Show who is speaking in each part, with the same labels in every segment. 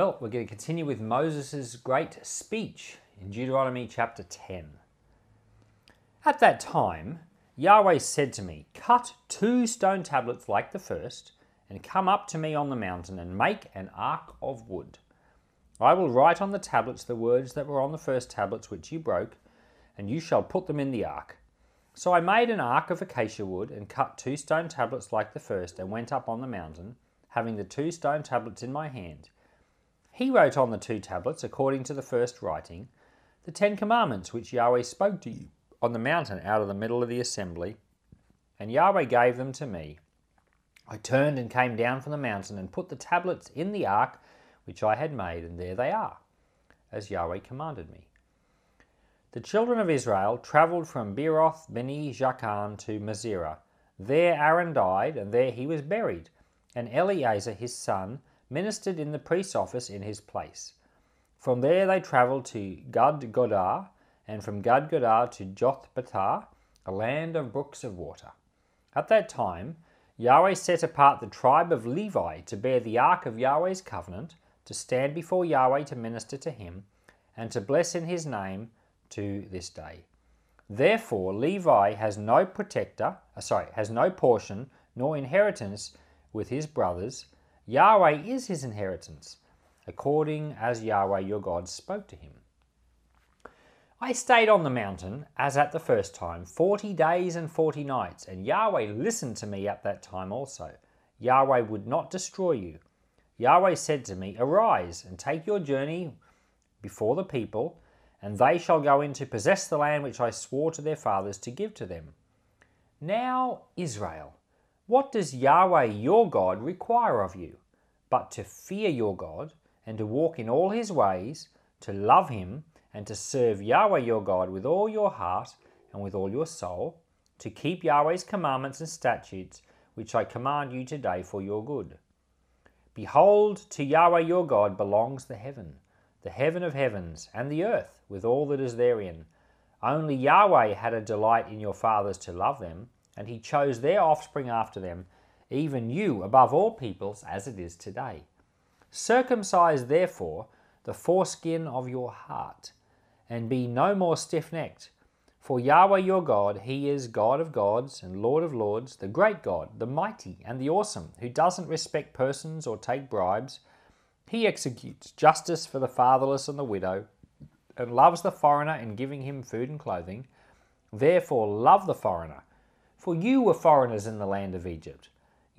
Speaker 1: Well, we're going to continue with Moses' great speech in Deuteronomy chapter 10. At that time, Yahweh said to me, Cut two stone tablets like the first, and come up to me on the mountain, and make an ark of wood. I will write on the tablets the words that were on the first tablets which you broke, and you shall put them in the ark. So I made an ark of acacia wood, and cut two stone tablets like the first, and went up on the mountain, having the two stone tablets in my hand. He wrote on the two tablets, according to the first writing, the Ten Commandments which Yahweh spoke to you on the mountain out of the middle of the assembly, and Yahweh gave them to me. I turned and came down from the mountain and put the tablets in the ark which I had made, and there they are, as Yahweh commanded me. The children of Israel travelled from Beeroth Bene Jaakan to Moserah. There Aaron died, and there he was buried, and Eleazar his son ministered in the priest's office in his place. From there they travelled to Gudgodah, and from Gudgodah to Jotbathah, a land of brooks of water. At that time, Yahweh set apart the tribe of Levi to bear the ark of Yahweh's covenant, to stand before Yahweh to minister to him, and to bless in his name to this day. Therefore, Levi has no protector, uh, sorry, has no portion nor inheritance with his brothers, Yahweh is his inheritance, according as Yahweh your God spoke to him. I stayed on the mountain, as at the first time, forty days and forty nights, and Yahweh listened to me at that time also. Yahweh would not destroy you. Yahweh said to me, Arise and take your journey before the people, and they shall go in to possess the land which I swore to their fathers to give to them. Now, Israel, what does Yahweh your God require of you? But to fear your God, and to walk in all his ways, to love him, and to serve Yahweh your God with all your heart and with all your soul, to keep Yahweh's commandments and statutes, which I command you today for your good. Behold, to Yahweh your God belongs the heaven, the heaven of heavens, and the earth, with all that is therein. Only Yahweh had a delight in your fathers to love them and he chose their offspring after them, even you above all peoples, as it is today. Circumcise therefore the foreskin of your heart, and be no more stiff necked. For Yahweh your God, He is God of gods and Lord of lords, the great God, the mighty and the awesome, who doesn't respect persons or take bribes. He executes justice for the fatherless and the widow, and loves the foreigner in giving him food and clothing. Therefore, love the foreigner for you were foreigners in the land of Egypt.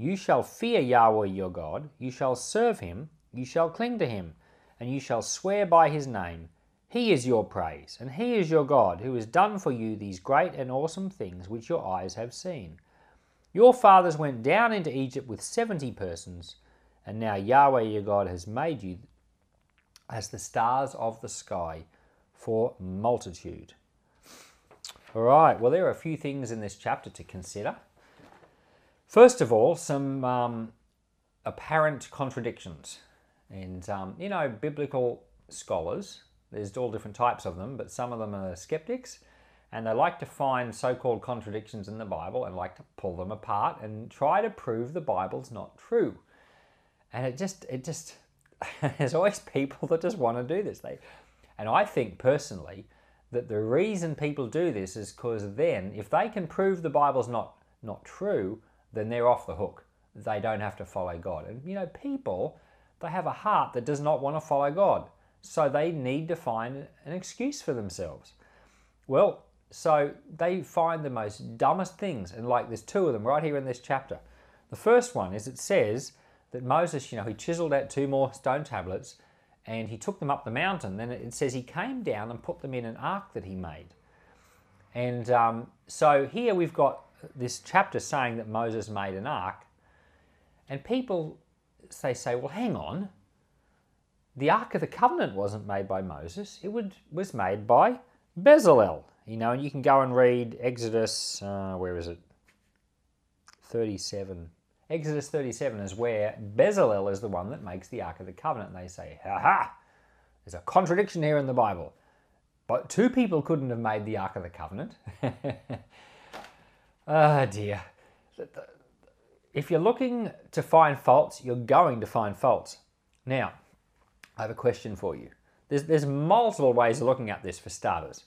Speaker 1: You shall fear Yahweh your God, you shall serve him, you shall cling to him, and you shall swear by his name. He is your praise, and he is your God, who has done for you these great and awesome things which your eyes have seen. Your fathers went down into Egypt with seventy persons, and now Yahweh your God has made you as the stars of the sky for multitude. All right, well, there are a few things in this chapter to consider. First of all, some um, apparent contradictions. And, um, you know, biblical scholars, there's all different types of them, but some of them are skeptics and they like to find so called contradictions in the Bible and like to pull them apart and try to prove the Bible's not true. And it just, it just, there's always people that just want to do this. They, and I think personally, that the reason people do this is because then, if they can prove the Bible's not, not true, then they're off the hook. They don't have to follow God. And you know, people, they have a heart that does not want to follow God. So they need to find an excuse for themselves. Well, so they find the most dumbest things. And like there's two of them right here in this chapter. The first one is it says that Moses, you know, he chiseled out two more stone tablets and he took them up the mountain. Then it says he came down and put them in an ark that he made. And um, so here we've got this chapter saying that Moses made an ark, and people they say, well, hang on. The Ark of the Covenant wasn't made by Moses; it would, was made by Bezalel. You know, and you can go and read Exodus. Uh, where is it? Thirty-seven. Exodus 37 is where Bezalel is the one that makes the Ark of the Covenant. And they say, ha ha, there's a contradiction here in the Bible. But two people couldn't have made the Ark of the Covenant. oh dear. If you're looking to find faults, you're going to find faults. Now, I have a question for you. There's, there's multiple ways of looking at this for starters.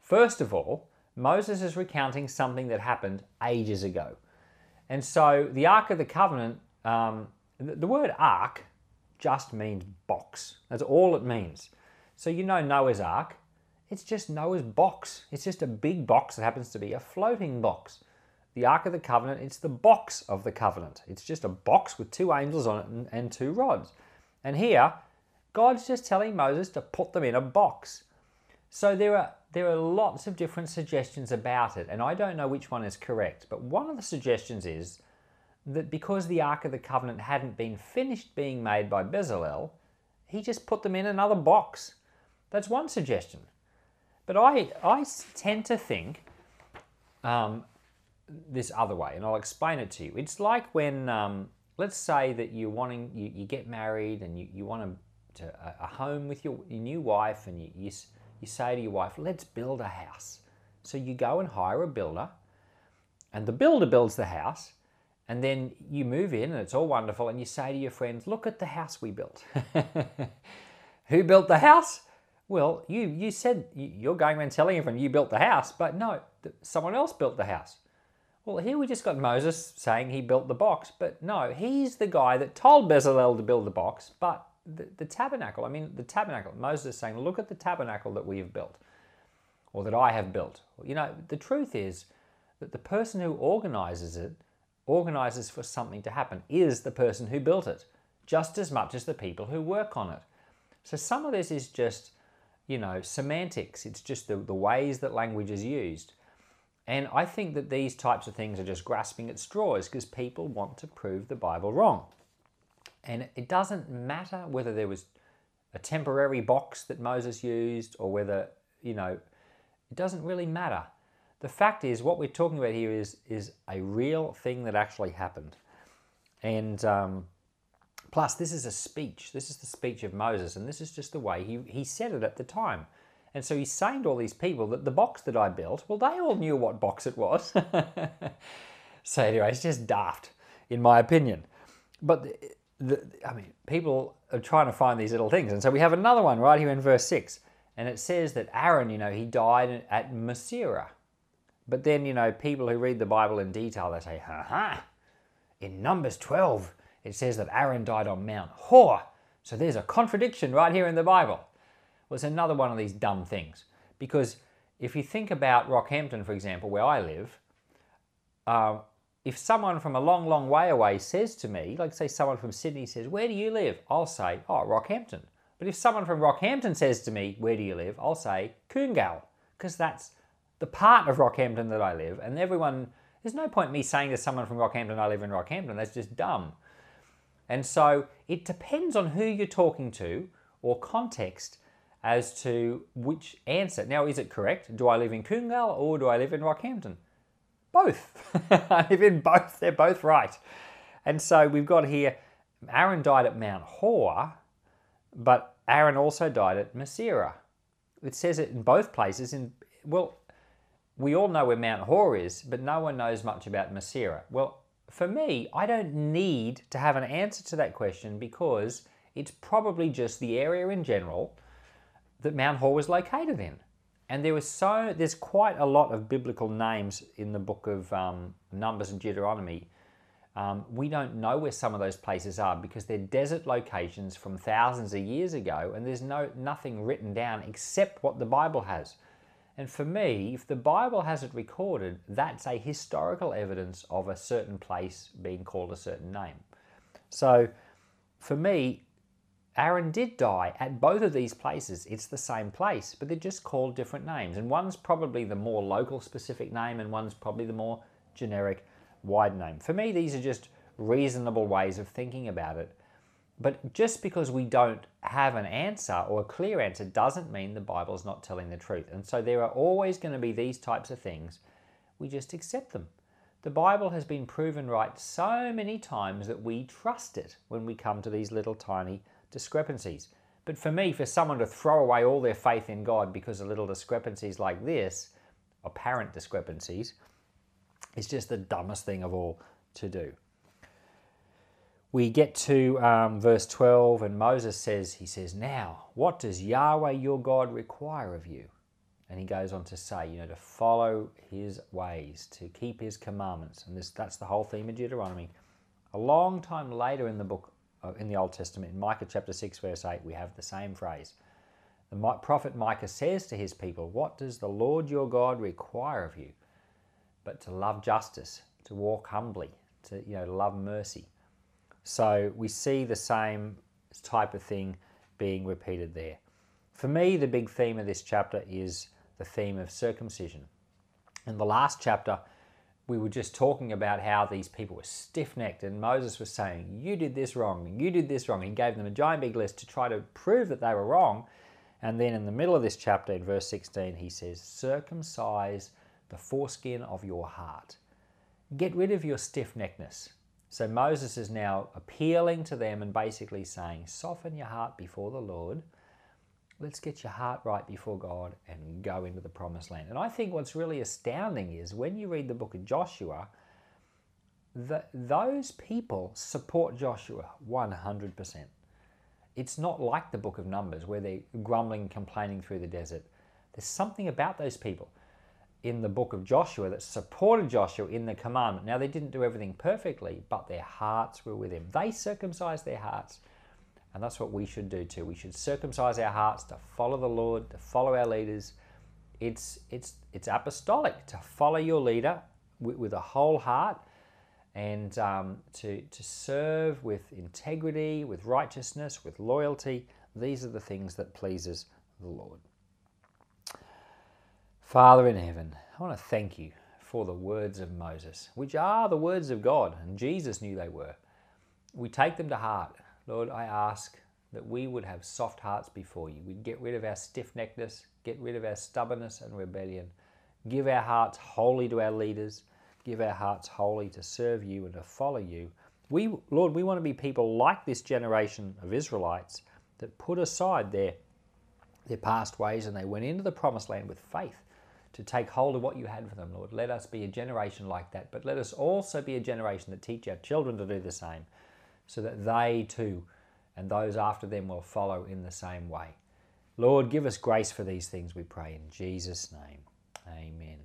Speaker 1: First of all, Moses is recounting something that happened ages ago. And so the Ark of the Covenant, um, the word ark just means box. That's all it means. So you know Noah's Ark, it's just Noah's box. It's just a big box that happens to be a floating box. The Ark of the Covenant, it's the box of the covenant. It's just a box with two angels on it and, and two rods. And here, God's just telling Moses to put them in a box. So there are there are lots of different suggestions about it, and I don't know which one is correct. But one of the suggestions is that because the Ark of the Covenant hadn't been finished being made by Bezalel, he just put them in another box. That's one suggestion. But I, I tend to think um, this other way, and I'll explain it to you. It's like when, um, let's say that you're wanting, you, you get married and you, you want to, a, home with your, your new wife, and you, you, you say to your wife, let's build a house. So you go and hire a builder, and the builder builds the house, and then you move in, and it's all wonderful, and you say to your friends, look at the house we built. Who built the house? Well, you, you said you're going around telling everyone you built the house, but no, someone else built the house. Well, here we just got Moses saying he built the box, but no, he's the guy that told Bezalel to build the box, but the, the tabernacle, I mean, the tabernacle, Moses is saying, look at the tabernacle that we have built, or that I have built. You know, the truth is that the person who organizes it, organizes for something to happen, is the person who built it, just as much as the people who work on it. So some of this is just you know, semantics. It's just the, the ways that language is used. And I think that these types of things are just grasping at straws because people want to prove the Bible wrong. And it doesn't matter whether there was a temporary box that Moses used or whether, you know, it doesn't really matter. The fact is, what we're talking about here is, is a real thing that actually happened. And um, Plus, this is a speech. This is the speech of Moses, and this is just the way he, he said it at the time. And so saying to all these people that the box that I built, well, they all knew what box it was. so, anyway, it's just daft, in my opinion. But, the, the, I mean, people are trying to find these little things. And so we have another one right here in verse 6. And it says that Aaron, you know, he died at Moserah. But then, you know, people who read the Bible in detail, they say, ha ha, in Numbers 12, it says that Aaron died on Mount Hor. So there's a contradiction right here in the Bible. Well, it's another one of these dumb things. Because if you think about Rockhampton, for example, where I live, uh, if someone from a long, long way away says to me, like say someone from Sydney says, Where do you live? I'll say, Oh, Rockhampton. But if someone from Rockhampton says to me, Where do you live? I'll say, Koongal, because that's the part of Rockhampton that I live. And everyone, there's no point me saying to someone from Rockhampton, I live in Rockhampton. That's just dumb. And so it depends on who you're talking to or context as to which answer. Now, is it correct? Do I live in Koongal or do I live in Rockhampton? Both. I live in both. They're both right. And so we've got here Aaron died at Mount Hor, but Aaron also died at Moserah. It says it in both places. In well, we all know where Mount Hor is, but no one knows much about Moserah. Well, for me, I don't need to have an answer to that question because it's probably just the area in general that Mount Hor was located in. And there was so there's quite a lot of biblical names in the book of um, Numbers and Deuteronomy. Um, we don't know where some of those places are because they're desert locations from thousands of years ago, and there's no nothing written down except what the Bible has. And for me, if the Bible has it recorded, that's a historical evidence of a certain place being called a certain name. So for me, Aaron did die at both of these places. It's the same place, but they're just called different names. And one's probably the more local specific name, and one's probably the more generic wide name. For me, these are just reasonable ways of thinking about it. But just because we don't have an answer or a clear answer doesn't mean the Bible's not telling the truth. And so there are always going to be these types of things. We just accept them. The Bible has been proven right so many times that we trust it when we come to these little tiny discrepancies. But for me, for someone to throw away all their faith in God because of little discrepancies like this, apparent discrepancies, is just the dumbest thing of all to do. we get to um, verse 12, and Moses says, He says, Now, what does Yahweh your God require of you? And he goes on to say, you know, to follow his ways, to keep his commandments. And this, that's the whole theme of Deuteronomy. A long time later in the book, in the Old Testament, in Micah chapter 6, verse 8, we have the same phrase. The prophet Micah says to his people, What does the Lord your God require of you? But to love justice, to walk humbly, to you know, love mercy. So we see the same type of thing being repeated there. For me, the big theme of this chapter is the theme of circumcision. In the last chapter, we were just talking about how these people were stiff necked, and Moses was saying, You did this wrong, you did this wrong. He gave them a giant big list to try to prove that they were wrong. And then in the middle of this chapter, in verse 16, he says, Circumcise the foreskin of your heart. Get rid of your stiff neckedness. So Moses is now appealing to them and basically saying, Soften your heart before the Lord let's get your heart right before God and go into the promised land. And I think what's really astounding is when you read the book of Joshua, that those people support Joshua 100%. It's not like the book of Numbers where they're grumbling, complaining through the desert. There's something about those people in the book of Joshua that supported Joshua in the commandment. Now, they didn't do everything perfectly, but their hearts were with him. They circumcised their hearts and that's what we should do too. We should circumcise our hearts to follow the Lord, to follow our leaders. It's, it's, it's apostolic to follow your leader with, with a whole heart and um, to, to serve with integrity, with righteousness, with loyalty. These are the things that pleases the Lord. Father in heaven, I want to thank you for the words of Moses, which are the words of God, and Jesus knew they were. We take them to heart Lord, I ask that we would have soft hearts before you. We'd get rid of our stiff neckedness, get rid of our stubbornness and rebellion. Give our hearts wholly to our leaders. Give our hearts wholly to serve you and to follow you. We, Lord, we want to be people like this generation of Israelites that put aside their, their past ways and they went into the promised land with faith to take hold of what you had for them, Lord. Let us be a generation like that, but let us also be a generation that teach our children to do the same so that they too and those after them will follow in the same way. Lord, give us grace for these things, we pray in Jesus' name. Amen.